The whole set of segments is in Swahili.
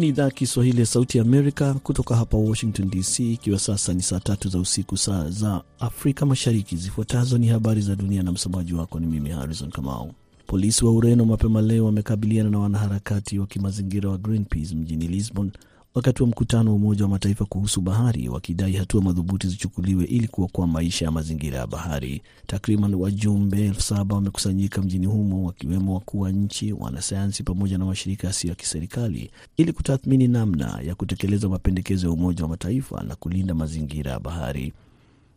ni idhaa ya Kiswahili ya Sauti ya Amerika kutoka hapa Washington DC, ikiwa sasa ni saa tatu za usiku, saa za Afrika Mashariki. Zifuatazo ni habari za dunia na msomaji wako ni mimi Harrison Kamau. Polisi wa Ureno mapema leo wamekabiliana na wanaharakati wa kimazingira wa Greenpeace mjini Lisbon wakati wa mkutano wa Umoja wa Mataifa kuhusu bahari, wakidai hatua madhubuti zichukuliwe ili kuokoa maisha ya mazingira ya bahari. Takriban wajumbe elfu saba wamekusanyika mjini humo, wakiwemo wakuu wa nchi, wanasayansi pamoja na mashirika yasiyo ya kiserikali ili kutathmini namna ya kutekeleza mapendekezo ya Umoja wa Mataifa na kulinda mazingira ya bahari.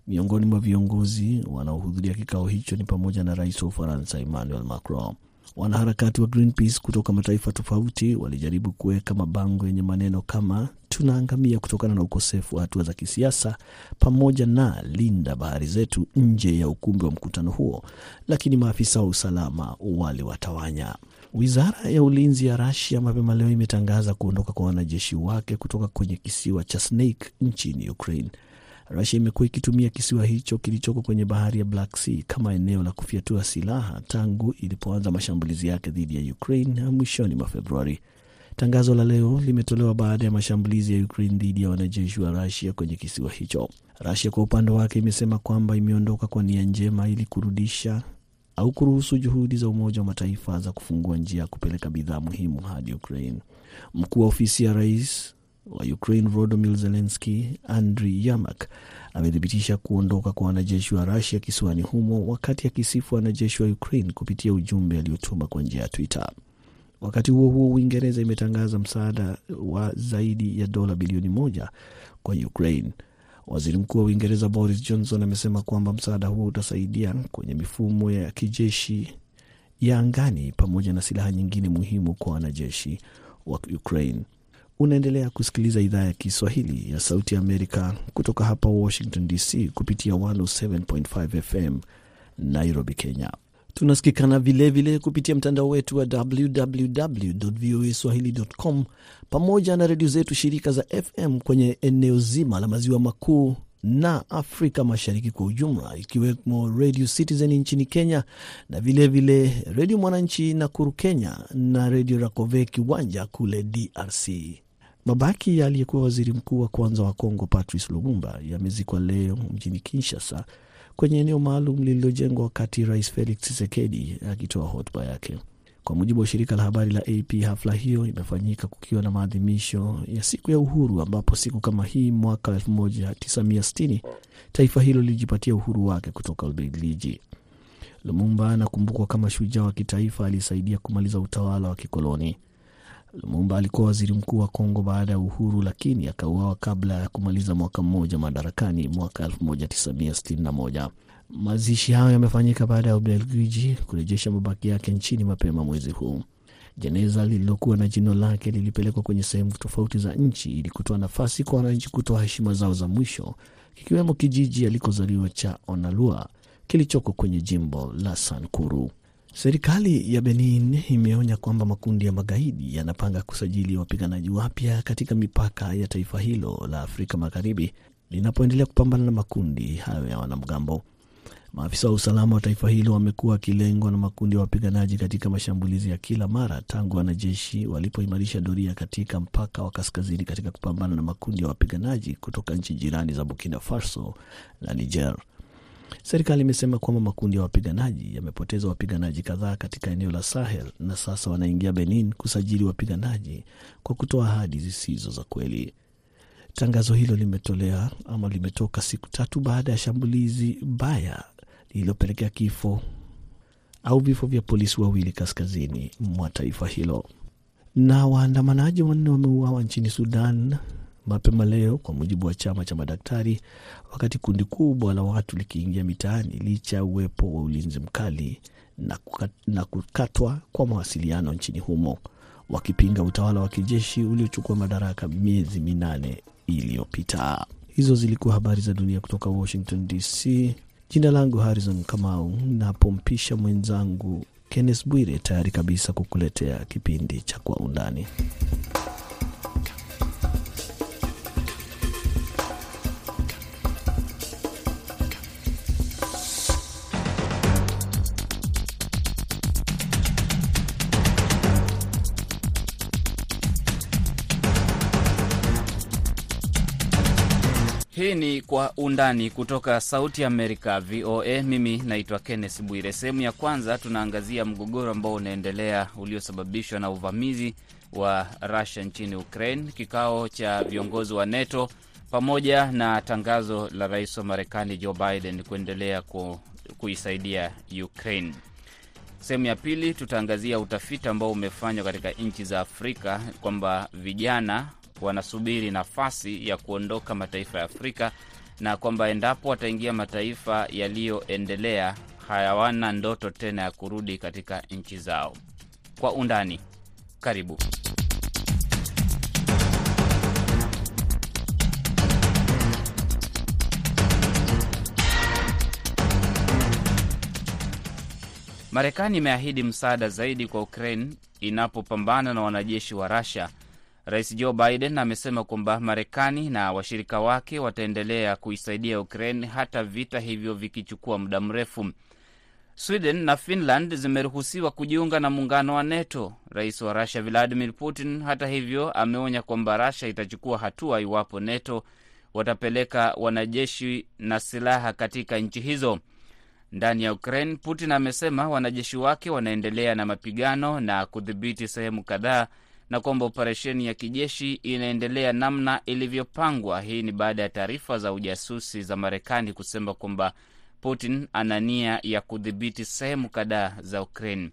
Miongoni mwa viongozi wanaohudhuria kikao hicho ni pamoja na rais wa Ufaransa Emmanuel Macron. Wanaharakati wa Greenpeace kutoka mataifa tofauti walijaribu kuweka mabango yenye maneno kama tunaangamia kutokana na ukosefu wa hatua za kisiasa pamoja na linda bahari zetu nje ya ukumbi wa mkutano huo, lakini maafisa wa usalama waliwatawanya. Wizara ya ulinzi ya Rasia mapema leo imetangaza kuondoka kwa wanajeshi wake kutoka kwenye kisiwa cha Snake nchini Ukraine. Rusia imekuwa ikitumia kisiwa hicho kilichoko kwenye bahari ya Black Sea kama eneo la kufyatua silaha tangu ilipoanza mashambulizi yake dhidi ya Ukraine mwishoni mwa Februari. Tangazo la leo limetolewa baada ya mashambulizi ya Ukraine dhidi ya wanajeshi wa Rusia kwenye kisiwa hicho. Rusia kwa upande wake imesema kwamba imeondoka kwa nia njema ili kurudisha au kuruhusu juhudi za Umoja wa Mataifa za kufungua njia ya kupeleka bidhaa muhimu hadi Ukraine. Mkuu wa ofisi ya rais wa Ukraine Volodymyr Zelensky Andriy Yermak amethibitisha kuondoka kwa wanajeshi wa Rusia kisiwani humo, wakati akisifu wanajeshi wa Ukraine kupitia ujumbe aliotuma kwa njia ya Twitter. Wakati huo huo, Uingereza imetangaza msaada wa zaidi ya dola bilioni moja kwa Ukraine. Waziri Mkuu wa Uingereza Boris Johnson amesema kwamba msaada huo utasaidia kwenye mifumo ya kijeshi ya angani pamoja na silaha nyingine muhimu kwa wanajeshi wa Ukraine. Unaendelea kusikiliza idhaa ya Kiswahili ya Sauti Amerika kutoka hapa Washington DC kupitia 107.5 FM Nairobi, Kenya. Tunasikikana vilevile kupitia mtandao wetu wa www voa swahili.com pamoja na redio zetu shirika za FM kwenye eneo zima la maziwa makuu na Afrika Mashariki kwa ujumla, ikiwemo Radio Citizen nchini Kenya na vilevile Redio Mwananchi Nakuru Kenya na Redio Rakove Kiwanja kule DRC. Mabaki ya aliyekuwa waziri mkuu wa kwanza wa Kongo Patrice Lumumba yamezikwa leo mjini Kinshasa kwenye eneo maalum lililojengwa wakati Rais Felix Tshisekedi akitoa hotuba yake. Kwa mujibu wa shirika la habari la AP, hafla hiyo imefanyika kukiwa na maadhimisho ya siku ya uhuru, ambapo siku kama hii mwaka 1960 taifa hilo lilijipatia uhuru wake kutoka Ubelgiji. Lumumba anakumbukwa kama shujaa wa kitaifa aliyesaidia kumaliza utawala wa kikoloni. Lumumba alikuwa waziri mkuu wa Kongo baada ya uhuru, lakini akauawa kabla ya kumaliza mwaka mmoja madarakani mwaka 1961. Mazishi hayo yamefanyika baada ya Ubelgiji kurejesha mabaki yake nchini mapema mwezi huu. Jeneza lililokuwa na jino lake lilipelekwa kwenye sehemu tofauti za nchi ili kutoa nafasi kwa wananchi kutoa heshima zao za mwisho, kikiwemo kijiji alikozaliwa cha Onalua kilichoko kwenye jimbo la Sankuru. Serikali ya Benin imeonya kwamba makundi ya magaidi yanapanga kusajili wapiganaji wapya katika mipaka ya taifa hilo la Afrika Magharibi linapoendelea kupambana na makundi hayo ya wanamgambo. Maafisa wa usalama wa taifa hilo wamekuwa wakilengwa na makundi ya wapiganaji katika mashambulizi ya kila mara tangu wanajeshi walipoimarisha doria katika mpaka wa kaskazini katika kupambana na makundi ya wapiganaji kutoka nchi jirani za Burkina Faso na Niger. Serikali imesema kwamba makundi ya wapiganaji yamepoteza wapiganaji kadhaa katika eneo la Sahel na sasa wanaingia Benin kusajili wapiganaji kwa kutoa ahadi zisizo za kweli. Tangazo hilo limetolea ama limetoka siku tatu baada ya shambulizi baya lililopelekea kifo au vifo vya polisi wawili kaskazini mwa taifa hilo. Na waandamanaji wanne wameuawa nchini Sudan mapema leo, kwa mujibu wa chama cha madaktari, wakati kundi kubwa la watu likiingia mitaani licha ya uwepo wa ulinzi mkali na, na kukatwa kwa mawasiliano nchini humo, wakipinga utawala wa kijeshi uliochukua madaraka miezi minane iliyopita. Hizo zilikuwa habari za dunia kutoka Washington DC. Jina langu Harrison Kamau, napompisha mwenzangu Kennes Bwire tayari kabisa kukuletea kipindi cha Kwa Undani. Kwa Undani kutoka Sauti ya Amerika, VOA. Mimi naitwa Kenneth Bwire. Sehemu ya kwanza tunaangazia mgogoro ambao unaendelea uliosababishwa na uvamizi wa Russia nchini Ukraine, kikao cha viongozi wa NATO pamoja na tangazo la rais wa Marekani Joe Biden kuendelea ku, kuisaidia Ukraine. Sehemu ya pili tutaangazia utafiti ambao umefanywa katika nchi za Afrika kwamba vijana wanasubiri nafasi ya kuondoka mataifa ya Afrika na kwamba endapo wataingia mataifa yaliyoendelea hayawana ndoto tena ya kurudi katika nchi zao. Kwa undani, karibu. Marekani imeahidi msaada zaidi kwa Ukraine inapopambana na wanajeshi wa Russia. Rais Joe Biden amesema kwamba Marekani na washirika wake wataendelea kuisaidia Ukraine hata vita hivyo vikichukua muda mrefu. Sweden na Finland zimeruhusiwa kujiunga na muungano wa NATO. Rais wa Rusia Vladimir Putin, hata hivyo, ameonya kwamba Rusia itachukua hatua iwapo NATO watapeleka wanajeshi na silaha katika nchi hizo. Ndani ya Ukraine, Putin amesema wanajeshi wake wanaendelea na mapigano na kudhibiti sehemu kadhaa na kwamba operesheni ya kijeshi inaendelea namna ilivyopangwa. Hii ni baada ya taarifa za ujasusi za Marekani kusema kwamba Putin ana nia ya kudhibiti sehemu kadhaa za Ukraine.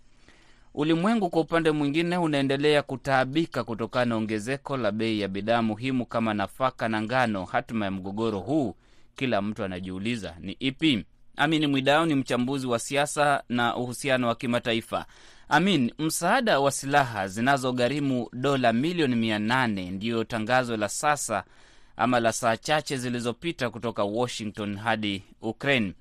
Ulimwengu kwa upande mwingine unaendelea kutaabika kutokana na ongezeko la bei ya bidhaa muhimu kama nafaka na ngano. Hatima ya mgogoro huu, kila mtu anajiuliza ni ipi? Amini Mwidao ni mchambuzi wa siasa na uhusiano wa kimataifa. Amin, msaada wa silaha zinazogharimu dola milioni mia nane ndiyo tangazo la sasa ama la saa chache zilizopita kutoka Washington hadi Ukraine.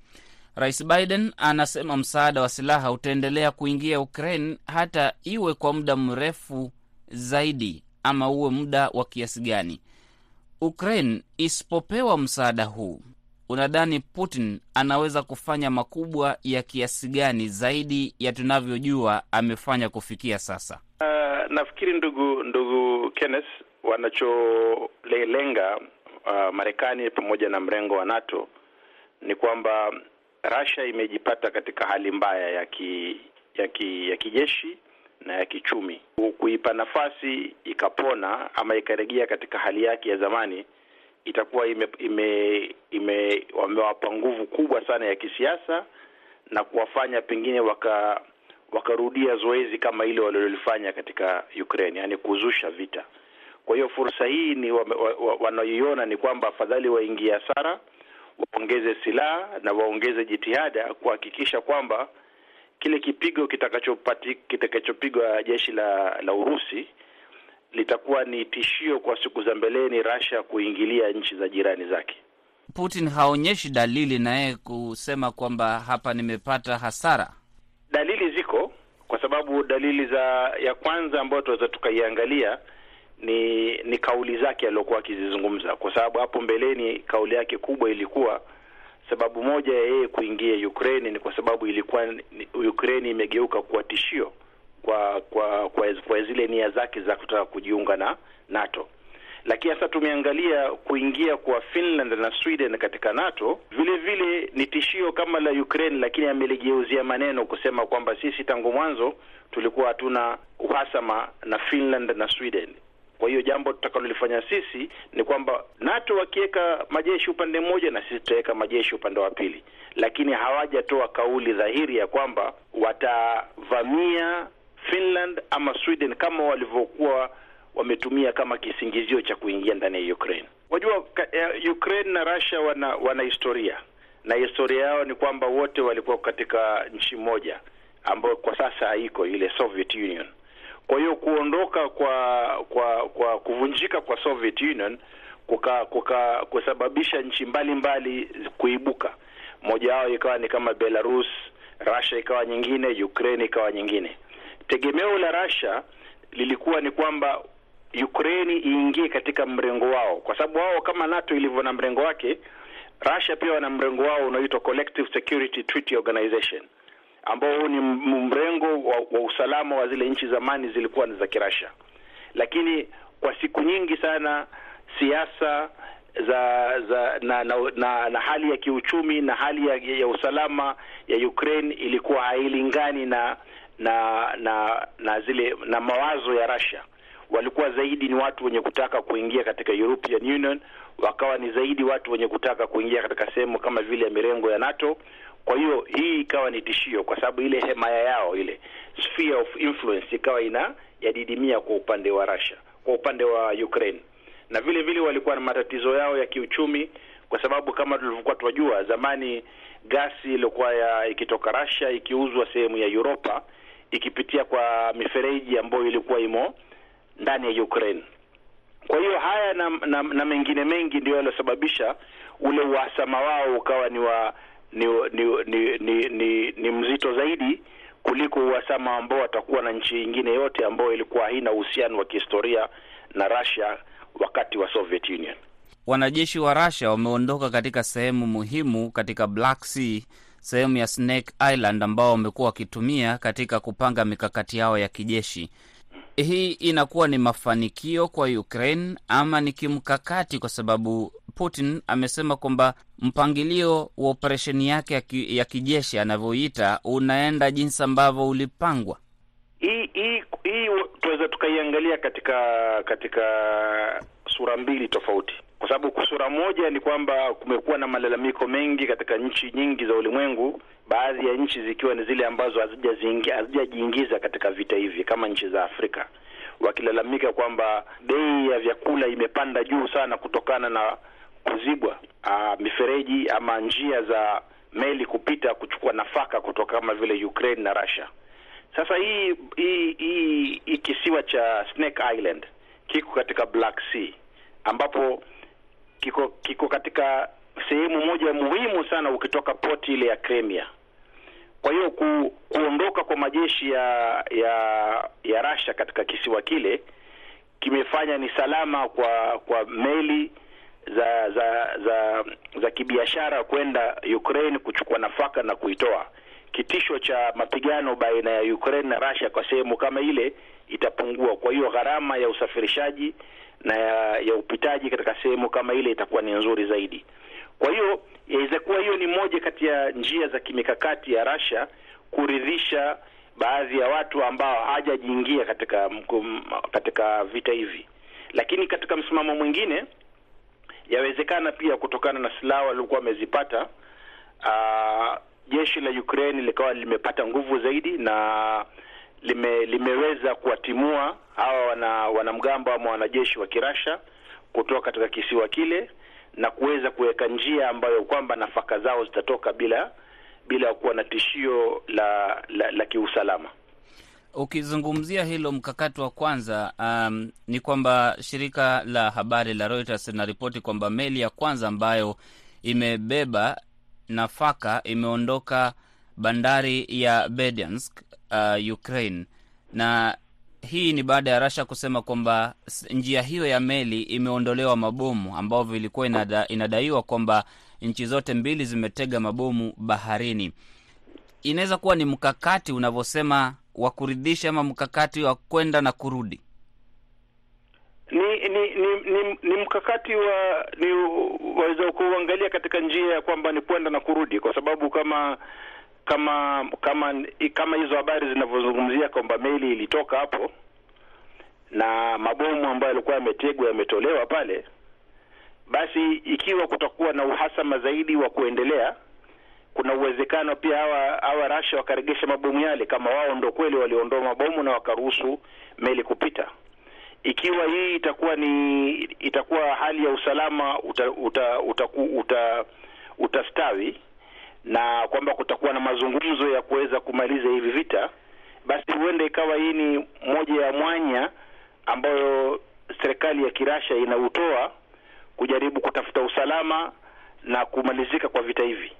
Rais Biden anasema msaada wa silaha utaendelea kuingia Ukraine hata iwe kwa muda mrefu zaidi ama uwe muda wa kiasi gani. Ukraine isipopewa msaada huu unadhani Putin anaweza kufanya makubwa ya kiasi gani zaidi ya tunavyojua amefanya kufikia sasa? Uh, nafikiri ndugu ndugu Kenneth, wanacholenga uh, Marekani pamoja na mrengo wa NATO ni kwamba Russia imejipata katika hali mbaya ya ki, ya ki, ya kijeshi na ya kichumi. Kuipa nafasi ikapona ama ikaregea katika hali yake ya zamani itakuwa ime, ime, ime wamewapa nguvu kubwa sana ya kisiasa na kuwafanya pengine waka wakarudia zoezi kama ile walilolifanya katika Ukraine, yani kuzusha vita. Kwa hiyo fursa hii ni wanaoiona ni kwamba afadhali waingie hasara, waongeze silaha na waongeze jitihada kuhakikisha kwamba kile kipigo kitakachopati kitakachopigwa jeshi la la Urusi litakuwa ni tishio kwa siku za mbeleni Russia kuingilia nchi za jirani zake. Putin haonyeshi dalili naye kusema kwamba hapa nimepata hasara. Dalili ziko, kwa sababu dalili za ya kwanza ambayo tunaweza tukaiangalia ni ni kauli zake aliyokuwa akizizungumza, kwa sababu hapo mbeleni kauli yake kubwa ilikuwa sababu moja ya yeye kuingia Ukraine ni kwa sababu ilikuwa Ukraine imegeuka kuwa tishio kwa kwa kwa, kwa zile nia zake za kutaka kujiunga na NATO. Lakini sasa tumeangalia kuingia kwa Finland na Sweden katika NATO, vile vile ni tishio kama la Ukraine, lakini ameligeuzia maneno kusema kwamba sisi tangu mwanzo tulikuwa hatuna uhasama na Finland na Sweden. Kwa hiyo jambo tutakalolifanya sisi ni kwamba NATO wakiweka majeshi upande mmoja na sisi tutaweka majeshi upande wa pili, lakini hawajatoa kauli dhahiri ya kwamba watavamia Finland ama Sweden kama walivyokuwa wametumia kama kisingizio cha kuingia ndani ya Ukraine. Wajua uh, Ukraine na Russia wana wana historia na historia yao ni kwamba wote walikuwa katika nchi moja ambayo kwa sasa haiko, ile Soviet Union. Kwa hiyo kuondoka kwa kwa kwa kuvunjika kwa Soviet Union kuka, kuka kusababisha nchi mbalimbali kuibuka, moja wao ikawa ni kama Belarus, Russia ikawa nyingine, Ukraine ikawa nyingine. Tegemeo la Russia lilikuwa ni kwamba Ukraine iingie katika mrengo wao, kwa sababu wao kama NATO ilivyo na mrengo wake, Russia pia wana mrengo wao unaoitwa Collective Security Treaty Organization, ambao ni mrengo wa, wa usalama wa zile nchi zamani zilikuwa ni za Kirasha, lakini kwa siku nyingi sana siasa za za na na, na na hali ya kiuchumi na hali ya, ya usalama ya Ukraine ilikuwa hailingani na na na na zile na mawazo ya Russia. Walikuwa zaidi ni watu wenye kutaka kuingia katika European Union, wakawa ni zaidi watu wenye kutaka kuingia katika sehemu kama vile ya mirengo ya NATO. Kwa hiyo hii ikawa ni tishio, kwa sababu ile hemaya yao ile sphere of influence ikawa ina yadidimia kwa upande wa Russia, kwa upande wa Ukraine, na vile vile walikuwa na matatizo yao ya kiuchumi, kwa sababu kama tulivyokuwa tunajua zamani, gasi iliyokuwa ikitoka Russia ikiuzwa sehemu ya Europa ikipitia kwa mifereji ambayo ilikuwa imo ndani ya Ukraine. Kwa hiyo haya na, na, na mengine mengi ndio yaliyosababisha ule uhasama wao ukawa ni wa ni ni ni, ni, ni, ni mzito zaidi kuliko uhasama ambao watakuwa na nchi nyingine yote ambayo ilikuwa haina uhusiano wa kihistoria na Russia wakati wa Soviet Union. Wanajeshi wa Russia wameondoka katika sehemu muhimu katika Black Sea, sehemu ya Snake Island ambao wamekuwa wakitumia katika kupanga mikakati yao ya kijeshi. Hii inakuwa ni mafanikio kwa Ukraine ama ni kimkakati? Kwa sababu Putin amesema kwamba mpangilio wa operesheni yake ya, ki, ya kijeshi anavyoita unaenda jinsi ambavyo ulipangwa. Hii hii hii tunaweza tukaiangalia katika katika sura mbili tofauti, kwa sababu sura moja ni kwamba kumekuwa na malalamiko mengi katika nchi nyingi za ulimwengu, baadhi ya nchi zikiwa ni zile ambazo hazijajiingiza katika vita hivi kama nchi za Afrika, wakilalamika kwamba bei ya vyakula imepanda juu sana kutokana na kuzibwa uh, mifereji ama njia za meli kupita kuchukua nafaka kutoka kama vile Ukraine na Russia. Sasa hii hii hii, hii kisiwa cha Snake Island kiko katika Black Sea ambapo kiko kiko katika sehemu moja muhimu sana ukitoka poti ile ya Crimea. Kwa hiyo ku, kuondoka kwa majeshi ya ya ya Russia katika kisiwa kile kimefanya ni salama kwa kwa meli za za za za kibiashara kwenda Ukraine kuchukua nafaka na kuitoa. Kitisho cha mapigano baina ya Ukraine na Russia kwa sehemu kama ile itapungua. Kwa hiyo gharama ya usafirishaji na ya, ya upitaji katika sehemu kama ile itakuwa ni nzuri zaidi. Kwa hiyo yaweza kuwa hiyo ni moja kati ya njia za kimikakati ya Russia kuridhisha baadhi ya watu ambao hawajajiingia katika katika vita hivi, lakini katika msimamo mwingine yawezekana pia kutokana na silaha waliokuwa wamezipata, jeshi la Ukraine likawa limepata nguvu zaidi na lime, limeweza kuwatimua hawa wana wanamgambo ama wanajeshi wa Kirasha kutoka katika kisiwa kile na kuweza kuweka njia ambayo kwamba nafaka zao zitatoka bila bila kuwa na tishio la la, la kiusalama. Ukizungumzia hilo mkakati wa kwanza, um, ni kwamba shirika la habari la Reuters linaripoti kwamba meli ya kwanza ambayo imebeba nafaka imeondoka bandari ya Berdyansk, uh, Ukraine, na hii ni baada ya Rasha kusema kwamba njia hiyo ya meli imeondolewa mabomu ambavyo vilikuwa inada, inadaiwa kwamba nchi zote mbili zimetega mabomu baharini. Inaweza kuwa ni mkakati unavyosema wa kuridhisha ama mkakati wa kwenda na kurudi? Ni ni ni, ni, ni mkakati wa ni waweza kuangalia katika njia ya kwamba ni kwenda na kurudi, kwa sababu kama kama kama kama hizo habari zinavyozungumzia kwamba meli ilitoka hapo na mabomu ambayo yalikuwa yametegwa yametolewa pale, basi ikiwa kutakuwa na uhasama zaidi wa kuendelea, kuna uwezekano pia hawa hawa Russia wakaregesha mabomu yale, kama wao ndo kweli waliondoa mabomu na wakaruhusu meli kupita. Ikiwa hii itakuwa ni itakuwa hali ya usalama uta, uta, uta, uta, utastawi na kwamba kutakuwa na mazungumzo ya kuweza kumaliza hivi vita, basi huenda ikawa hii ni moja ya mwanya ambayo serikali ya Kirasha inautoa kujaribu kutafuta usalama na kumalizika kwa vita hivi.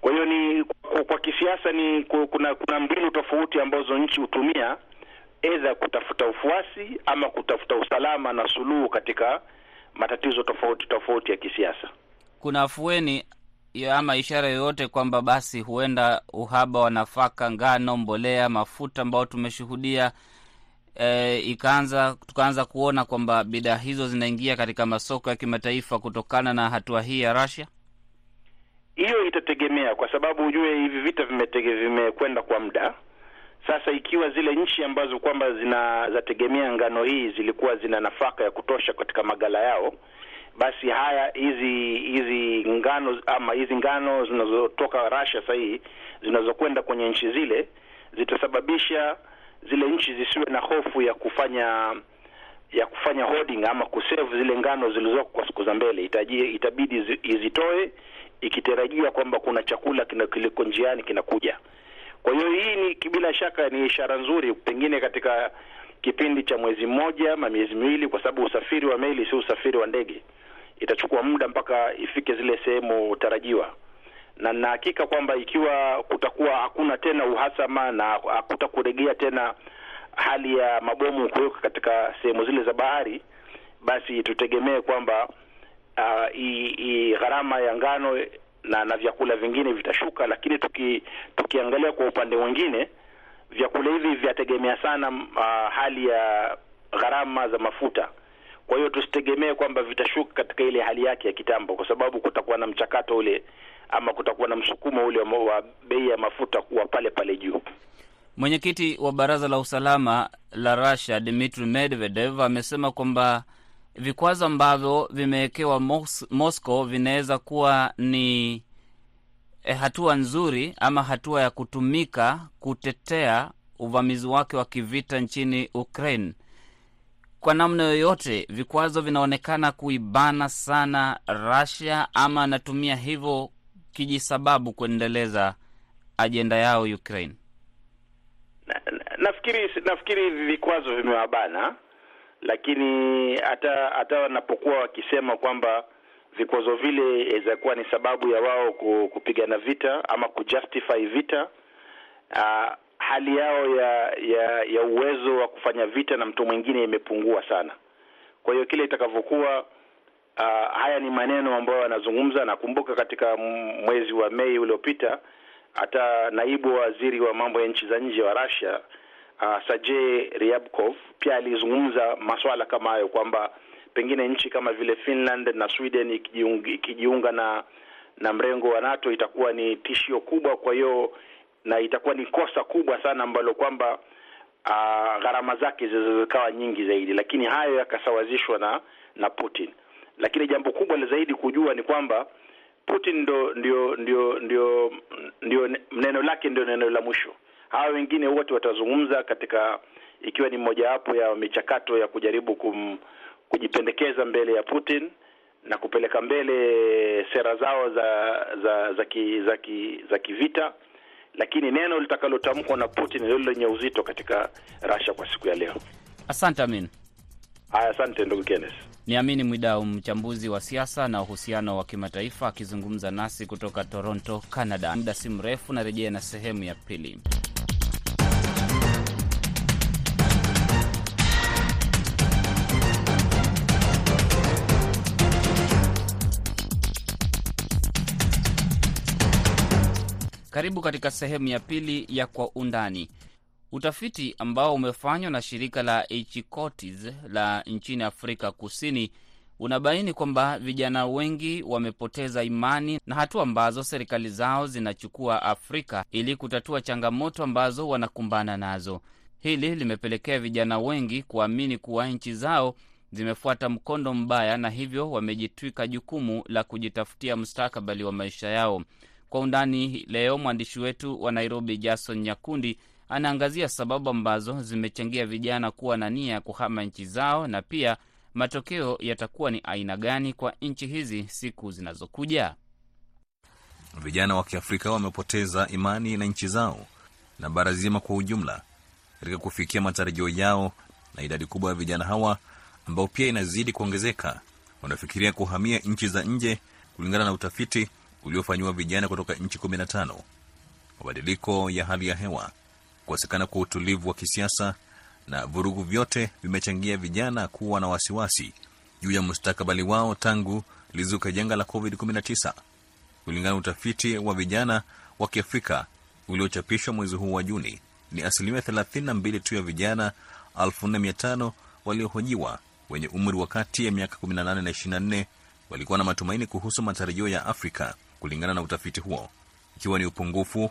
Kwa hiyo ni kwa, kisiasa ni kuna kuna mbinu tofauti ambazo nchi hutumia edha kutafuta ufuasi ama kutafuta usalama na suluhu katika matatizo tofauti tofauti ya kisiasa. Kuna afueni ama ishara yoyote kwamba basi huenda uhaba wa nafaka, ngano, mbolea, mafuta ambao tumeshuhudia e, ikaanza tukaanza kuona kwamba bidhaa hizo zinaingia katika masoko ya kimataifa kutokana na hatua hii ya Russia? Hiyo itategemea kwa sababu ujue hivi vita vimekwenda kwa muda sasa. Ikiwa zile nchi ambazo kwamba zinazategemea ngano hii zilikuwa zina nafaka ya kutosha katika magala yao, basi haya hizi hizi ngano ama hizi ngano zinazotoka Russia sasa hii zinazokwenda kwenye nchi zile zitasababisha zile nchi zisiwe na hofu ya kufanya ya kufanya hoarding ama kusave zile ngano zilizoko kwa siku za mbele. Itabidi izitoe ikitarajia kwamba kuna chakula kiliko njiani kinakuja. Kwa hiyo hii ni bila shaka ni ishara nzuri, pengine katika kipindi cha mwezi mmoja ama miezi miwili, kwa sababu usafiri wa meli si usafiri wa ndege. Itachukua muda mpaka ifike zile sehemu tarajiwa, na na hakika kwamba ikiwa kutakuwa hakuna tena uhasama na hakutakuregea tena hali ya mabomu kuweka katika sehemu zile za bahari, basi tutegemee kwamba uh, gharama ya ngano na na vyakula vingine vitashuka, lakini tuki, tukiangalia kwa upande mwingine vyakula hivi vyategemea sana uh, hali ya gharama za mafuta. Kwa hiyo tusitegemee kwamba vitashuka katika ile hali yake ya kitambo, kwa sababu kutakuwa na mchakato ule ama kutakuwa na msukumo ule wa bei ya mafuta kuwa pale pale juu. Mwenyekiti wa baraza la usalama la Russia Dmitry Medvedev amesema kwamba vikwazo ambavyo vimewekewa Mos Moscow vinaweza kuwa ni eh, hatua nzuri ama hatua ya kutumika kutetea uvamizi wake wa kivita nchini Ukraine. Kwa namna yoyote, vikwazo vinaonekana kuibana sana Russia, ama anatumia hivyo kijisababu kuendeleza ajenda yao Ukraine. Na, na, nafikiri nafikiri vikwazo vimewabana lakini hata hata wanapokuwa wakisema kwamba vikwazo vile inaweza kuwa ni sababu ya wao kupigana vita ama kujustify vita, uh, hali yao ya ya ya uwezo wa kufanya vita na mtu mwingine imepungua sana. Kwa hiyo kile itakavyokuwa, uh, haya ni maneno ambayo anazungumza Nakumbuka katika mwezi wa Mei uliopita hata naibu waziri wa mambo ya nchi za nje wa Russia Uh, Sergei Ryabkov pia alizungumza masuala kama hayo kwamba pengine nchi kama vile Finland na Sweden ikijiunga, ikijiunga na na mrengo wa NATO itakuwa ni tishio kubwa. Kwa hiyo na itakuwa ni kosa kubwa sana ambalo kwamba uh, gharama zake zikawa nyingi zaidi, lakini hayo yakasawazishwa na na Putin. Lakini jambo kubwa la zaidi kujua ni kwamba Putin ndo ndio ndio ndio ndio neno lake ndio neno la mwisho hawa wengine wote watazungumza katika, ikiwa ni mojawapo ya michakato ya kujaribu kum, kujipendekeza mbele ya Putin na kupeleka mbele sera zao za za za ki, za ki, za kivita, lakini neno litakalotamkwa na Putin ndilo lenye uzito katika Russia kwa siku ya leo. Asante Amin. Haya, asante ndugu Kenneth. Ni Amini Mwidau, mchambuzi wa siasa na uhusiano wa kimataifa, akizungumza nasi kutoka Toronto, Canada. Muda si mrefu narejea na sehemu ya pili. Karibu katika sehemu ya pili ya Kwa Undani. Utafiti ambao umefanywa na shirika la Ichikotis la nchini Afrika Kusini unabaini kwamba vijana wengi wamepoteza imani na hatua ambazo serikali zao zinachukua Afrika ili kutatua changamoto ambazo wanakumbana nazo. Hili limepelekea vijana wengi kuamini kuwa nchi zao zimefuata mkondo mbaya na hivyo wamejitwika jukumu la kujitafutia mustakabali wa maisha yao. Kwa undani leo, mwandishi wetu wa Nairobi Jason Nyakundi anaangazia sababu ambazo zimechangia vijana kuwa na nia ya kuhama nchi zao na pia matokeo yatakuwa ni aina gani kwa nchi hizi siku zinazokuja. Vijana wa Kiafrika wamepoteza imani na nchi zao na bara zima kwa ujumla katika kufikia matarajio yao, na idadi kubwa ya vijana hawa ambao pia inazidi kuongezeka wanafikiria kuhamia nchi za nje, kulingana na utafiti uliofanyiwa vijana kutoka nchi 15. Mabadiliko ya hali ya hewa, kukosekana kwa utulivu wa kisiasa na vurugu, vyote vimechangia vijana kuwa na wasiwasi juu ya mustakabali wao tangu lizuka janga la COVID-19. Kulingana na utafiti wa vijana wa Kiafrika uliochapishwa mwezi huu wa Juni, ni asilimia 32 tu ya vijana 4500 waliohojiwa wenye umri wa kati ya miaka 18 na 24 walikuwa na matumaini kuhusu matarajio ya Afrika kulingana na utafiti huo, ikiwa ni upungufu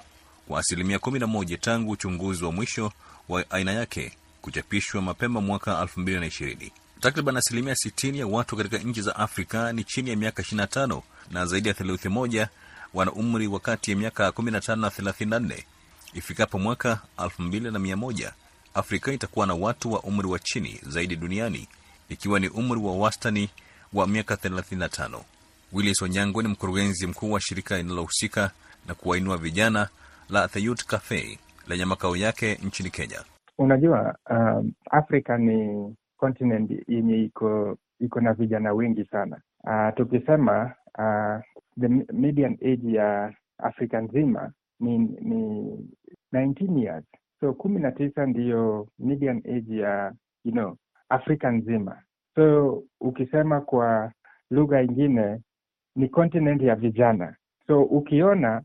wa asilimia 11 tangu uchunguzi wa mwisho wa aina yake kuchapishwa mapema mwaka 2020. Takriban asilimia 60 ya watu katika nchi za Afrika ni chini ya miaka 25 na zaidi ya theluthi moja wana umri wa kati ya miaka 15 na 34. Ifikapo mwaka 2100 Afrika itakuwa na watu wa umri wa chini zaidi duniani ikiwa ni umri wa wastani wa miaka 35. Willis Onyango ni mkurugenzi mkuu wa shirika linalohusika na kuwainua vijana la The Youth Cafe lenye makao yake nchini Kenya. Unajua, um, Afrika ni continent yenye iko iko na vijana wengi sana. Uh, tukisema uh, the median age ya Afrika nzima ni ni 19 years, so kumi na tisa ndiyo median age ya you know Afrika nzima. So ukisema kwa lugha ingine ni continent ya vijana. So ukiona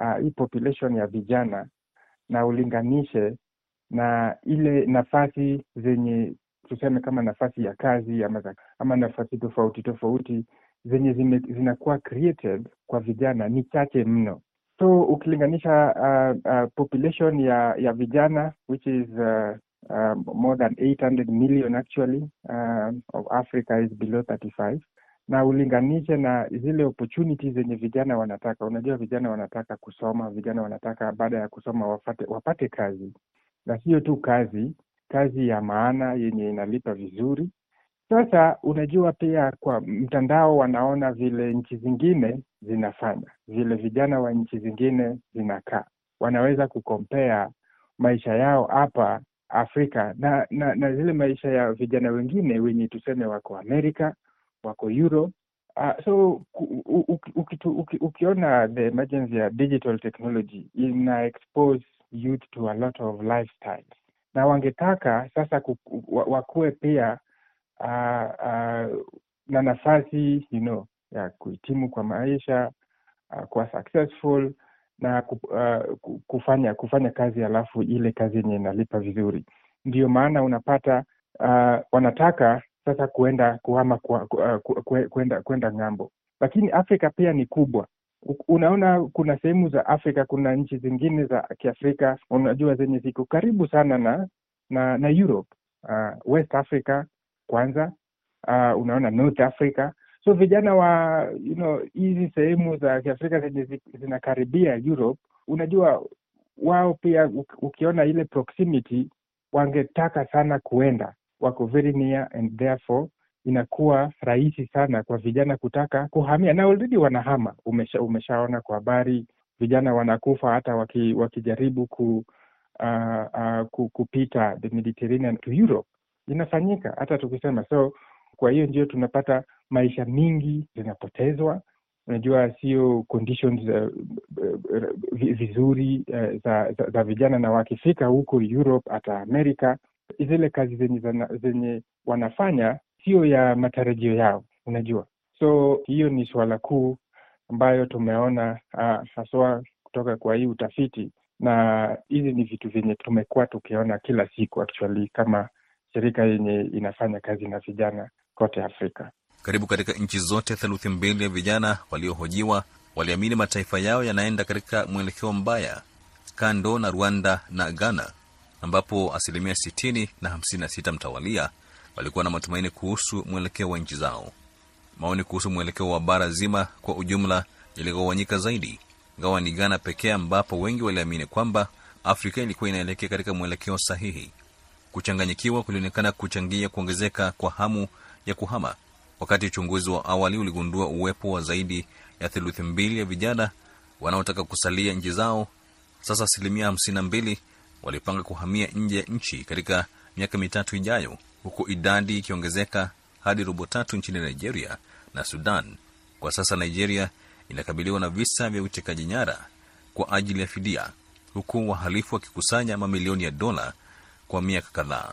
uh, hii population ya vijana na ulinganishe na ile nafasi zenye tuseme kama nafasi ya kazi ama, ama nafasi tofauti tofauti zenye zime, zinakuwa created kwa vijana ni chache mno. So ukilinganisha uh, uh, population ya ya vijana which is uh, uh, more than 800 million actually uh, of Africa is below 35 na ulinganishe na zile opportunities zenye vijana wanataka. Unajua, vijana wanataka kusoma, vijana wanataka baada ya kusoma wapate, wapate kazi, na sio tu kazi, kazi ya maana yenye inalipa vizuri. Sasa unajua, pia kwa mtandao wanaona vile nchi zingine zinafanya, vile vijana wa nchi zingine zinakaa, wanaweza kukompea maisha yao hapa Afrika na, na na zile maisha ya vijana wengine wenye tuseme wako Amerika wako Europe. Uh, so u, u, ukitu, uki, ukiona the emergence ya digital technology ina expose youth to a lot of lifestyles, na wangetaka sasa wakuwe pia uh, uh, na nafasi you know, ya kuhitimu kwa maisha uh, kuwa successful na kufanya kufanya kazi alafu ile kazi yenye inalipa vizuri. Ndio maana unapata uh, wanataka sasa kuenda kuhama kwenda kwenda ng'ambo, lakini Afrika pia ni kubwa. Unaona, kuna sehemu za Afrika, kuna nchi zingine za Kiafrika unajua zenye ziko karibu sana na na na Europe, uh, West Africa kwanza, uh, unaona North Africa. So vijana wa you know hizi sehemu za Kiafrika zenye zinakaribia Europe, unajua wao pia ukiona ile proximity, wangetaka sana kuenda wako very near and therefore inakuwa rahisi sana kwa vijana kutaka kuhamia, na already wanahama. Umesha, umeshaona kwa habari vijana wanakufa hata waki, wakijaribu ku, uh, uh, kupita the Mediterranean to Europe, inafanyika hata tukisema so. Kwa hiyo ndio tunapata maisha mingi zinapotezwa. Unajua sio conditions uh, vizuri uh, za, za, za vijana, na wakifika huko Europe hata Amerika zile kazi zenye, zenye wanafanya sio ya matarajio yao, unajua. So hiyo ni suala kuu ambayo tumeona uh, haswa kutoka kwa hii utafiti, na hizi ni vitu vyenye tumekuwa tukiona kila siku actually, kama shirika yenye inafanya kazi na vijana kote Afrika. Karibu katika nchi zote, theluthi mbili ya vijana waliohojiwa waliamini mataifa yao yanaenda katika mwelekeo mbaya, kando na Rwanda na Ghana ambapo asilimia sitini na hamsini na sita mtawalia walikuwa na matumaini kuhusu mwelekeo wa nchi zao. Maoni kuhusu mwelekeo wa bara zima kwa ujumla yaligawanyika zaidi, ingawa ni Ghana pekee ambapo wengi waliamini kwamba Afrika ilikuwa inaelekea katika mwelekeo sahihi. Kuchanganyikiwa kulionekana kuchangia kuongezeka kwa hamu ya kuhama, wakati uchunguzi wa awali uligundua uwepo wa zaidi ya theluthi mbili ya vijana wanaotaka kusalia nchi zao. Sasa asilimia hamsini na mbili walipanga kuhamia nje ya nchi katika miaka mitatu ijayo, huku idadi ikiongezeka hadi robo tatu nchini Nigeria na Sudan. Kwa sasa Nigeria inakabiliwa na visa vya utekaji nyara kwa ajili ya fidia, huku wahalifu wakikusanya mamilioni ya dola kwa miaka kadhaa.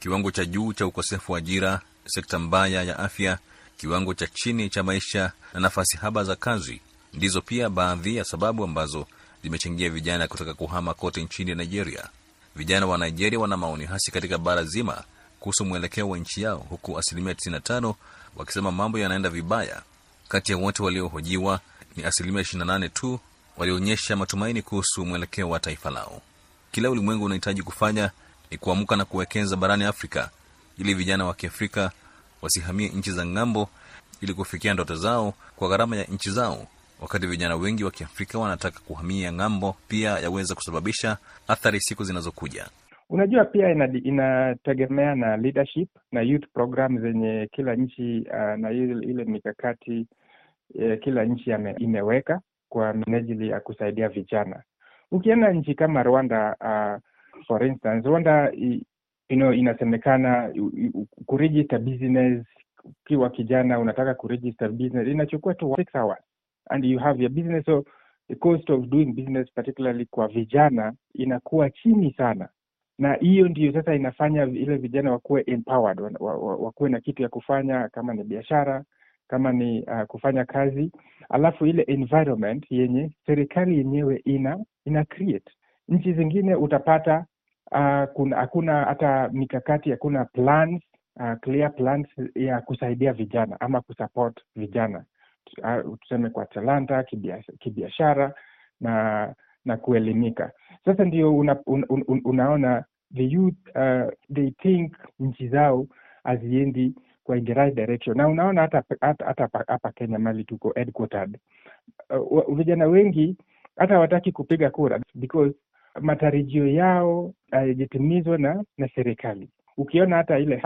Kiwango cha juu cha ukosefu wa ajira, sekta mbaya ya afya, kiwango cha chini cha maisha na nafasi haba za kazi ndizo pia baadhi ya sababu ambazo zimechangia vijana kutoka kuhama kote nchini Nigeria. Vijana wa Nigeria wana maoni hasi katika bara zima kuhusu mwelekeo wa nchi yao, huku asilimia 95 wakisema mambo yanaenda vibaya. Kati ya wote waliohojiwa ni asilimia 28 tu walionyesha matumaini kuhusu mwelekeo wa taifa lao. Kila ulimwengu unahitaji kufanya ni kuamka na kuwekeza barani Afrika ili vijana wa Kiafrika wasihamie nchi za ng'ambo ili kufikia ndoto zao kwa gharama ya nchi zao. Wakati vijana wengi wa Kiafrika wanataka kuhamia ng'ambo, pia yaweza kusababisha athari siku zinazokuja. Unajua, pia inategemea na leadership na youth program zenye kila nchi uh, na ile, mikakati uh, kila nchi imeweka kwa minajili ya kusaidia vijana. Ukienda nchi kama Rwanda uh, for instance, Rwanda you know, inasemekana kuregister business ukiwa kijana unataka kuregister business inachukua tu six hours and you have your business. So the cost of doing business particularly kwa vijana inakuwa chini sana. Na hiyo ndiyo sasa inafanya ile vijana wakuwe empowered wakuwe na kitu ya kufanya kama ni biashara kama ni uh, kufanya kazi. Alafu ile environment yenye serikali yenyewe ina ina create. Nchi zingine utapata uh, hakuna hata mikakati hakuna plans uh, clear plans ya kusaidia vijana ama kusupport vijana tuseme kwa talanta kibiashara na na kuelimika. Sasa ndio una, un, un, unaona the youth uh, they think nchi zao haziendi kwa the right direction. Na unaona hata hata hapa Kenya mali tuko headquartered. Uh, vijana wengi hata hawataki kupiga kura because matarajio yao hayajatimizwa uh, na na serikali. Ukiona hata ile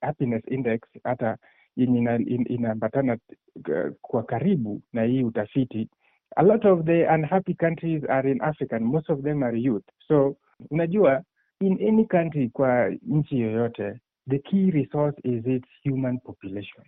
happiness index hata yenye inaambatana ina kwa karibu na hii utafiti. A lot of the unhappy countries are in africa and most of them are youth. So unajua in any country kwa nchi yoyote the key resource is its human population.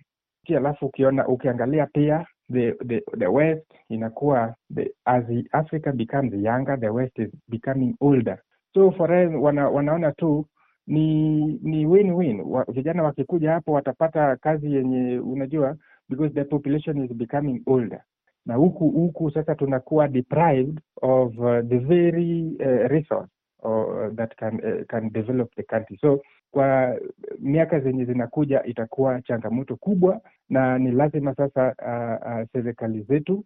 Alafu ukiona ukiangalia pia the, the the west inakuwa the, as africa becomes younger the west is becoming older. So for wana, wanaona tu ni ni win-win wa, vijana wakikuja hapo watapata kazi yenye unajua because the population is becoming older. Na huku huku sasa tunakuwa deprived of uh, the very uh, resource uh, that can uh, can develop the country. So kwa miaka zenye zinakuja itakuwa changamoto kubwa na ni lazima sasa uh, uh, serikali zetu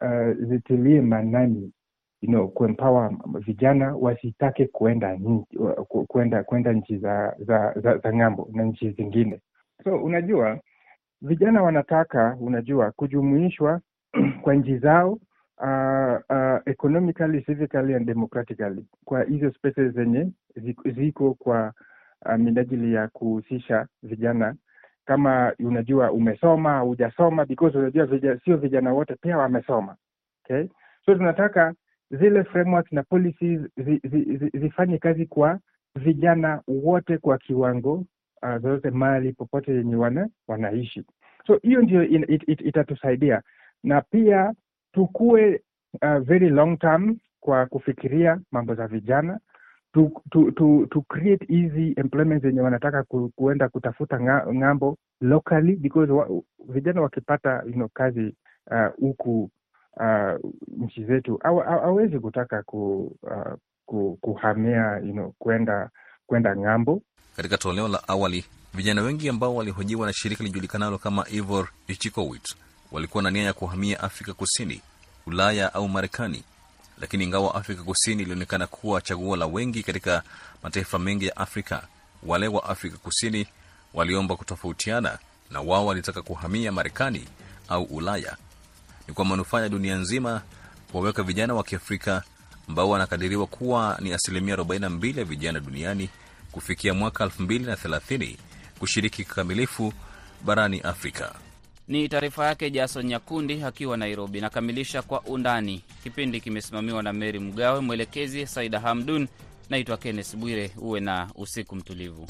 uh, zitilie manani you know, kuempower vijana wasitake kuenda kuenda kuenda nchi za za, za za ng'ambo na nchi zingine. So unajua vijana wanataka unajua kujumuishwa kwa nchi zao uh, uh, economically civically and democratically. Kwa hizo spaces zenye ziko, kwa uh, minajili ya kuhusisha vijana. Kama unajua umesoma hujasoma because unajua vijana, sio vijana wote pia wamesoma. Okay? So tunataka zile frameworks na policies zi, zi, zi, zifanye kazi kwa vijana wote kwa kiwango uh, mali popote yenye wana, wanaishi. So hiyo ndio it, it, it, itatusaidia. Na pia tukue uh, very long term kwa kufikiria mambo za vijana. To, to, to, to create easy employment zenye wanataka ku, kuenda kutafuta ng'ambo locally because wa, vijana wakipata you know, kazi huku uh, uh, nchi zetu hawezi kutaka ku, uh, ku, kuhamia you know, kwenda kwenda ng'ambo. Katika toleo la awali, vijana wengi ambao walihojiwa na shirika lijulikanalo kama Ivor Ichikowit walikuwa na nia ya kuhamia Afrika Kusini, Ulaya au Marekani, lakini ingawa Afrika Kusini ilionekana kuwa chaguo la wengi katika mataifa mengi ya Afrika, wale wa Afrika Kusini waliomba kutofautiana na wao walitaka kuhamia Marekani au Ulaya. Ni kwa manufaa ya dunia nzima kuwaweka vijana wa Kiafrika ambao wanakadiriwa kuwa ni asilimia 42 ya vijana duniani kufikia mwaka 2030 kushiriki kikamilifu barani Afrika. Ni taarifa yake Jason Nyakundi akiwa Nairobi. Nakamilisha kwa undani. Kipindi kimesimamiwa na Meri Mgawe, mwelekezi Saida Hamdun. Naitwa Kenneth Bwire. Uwe na usiku mtulivu.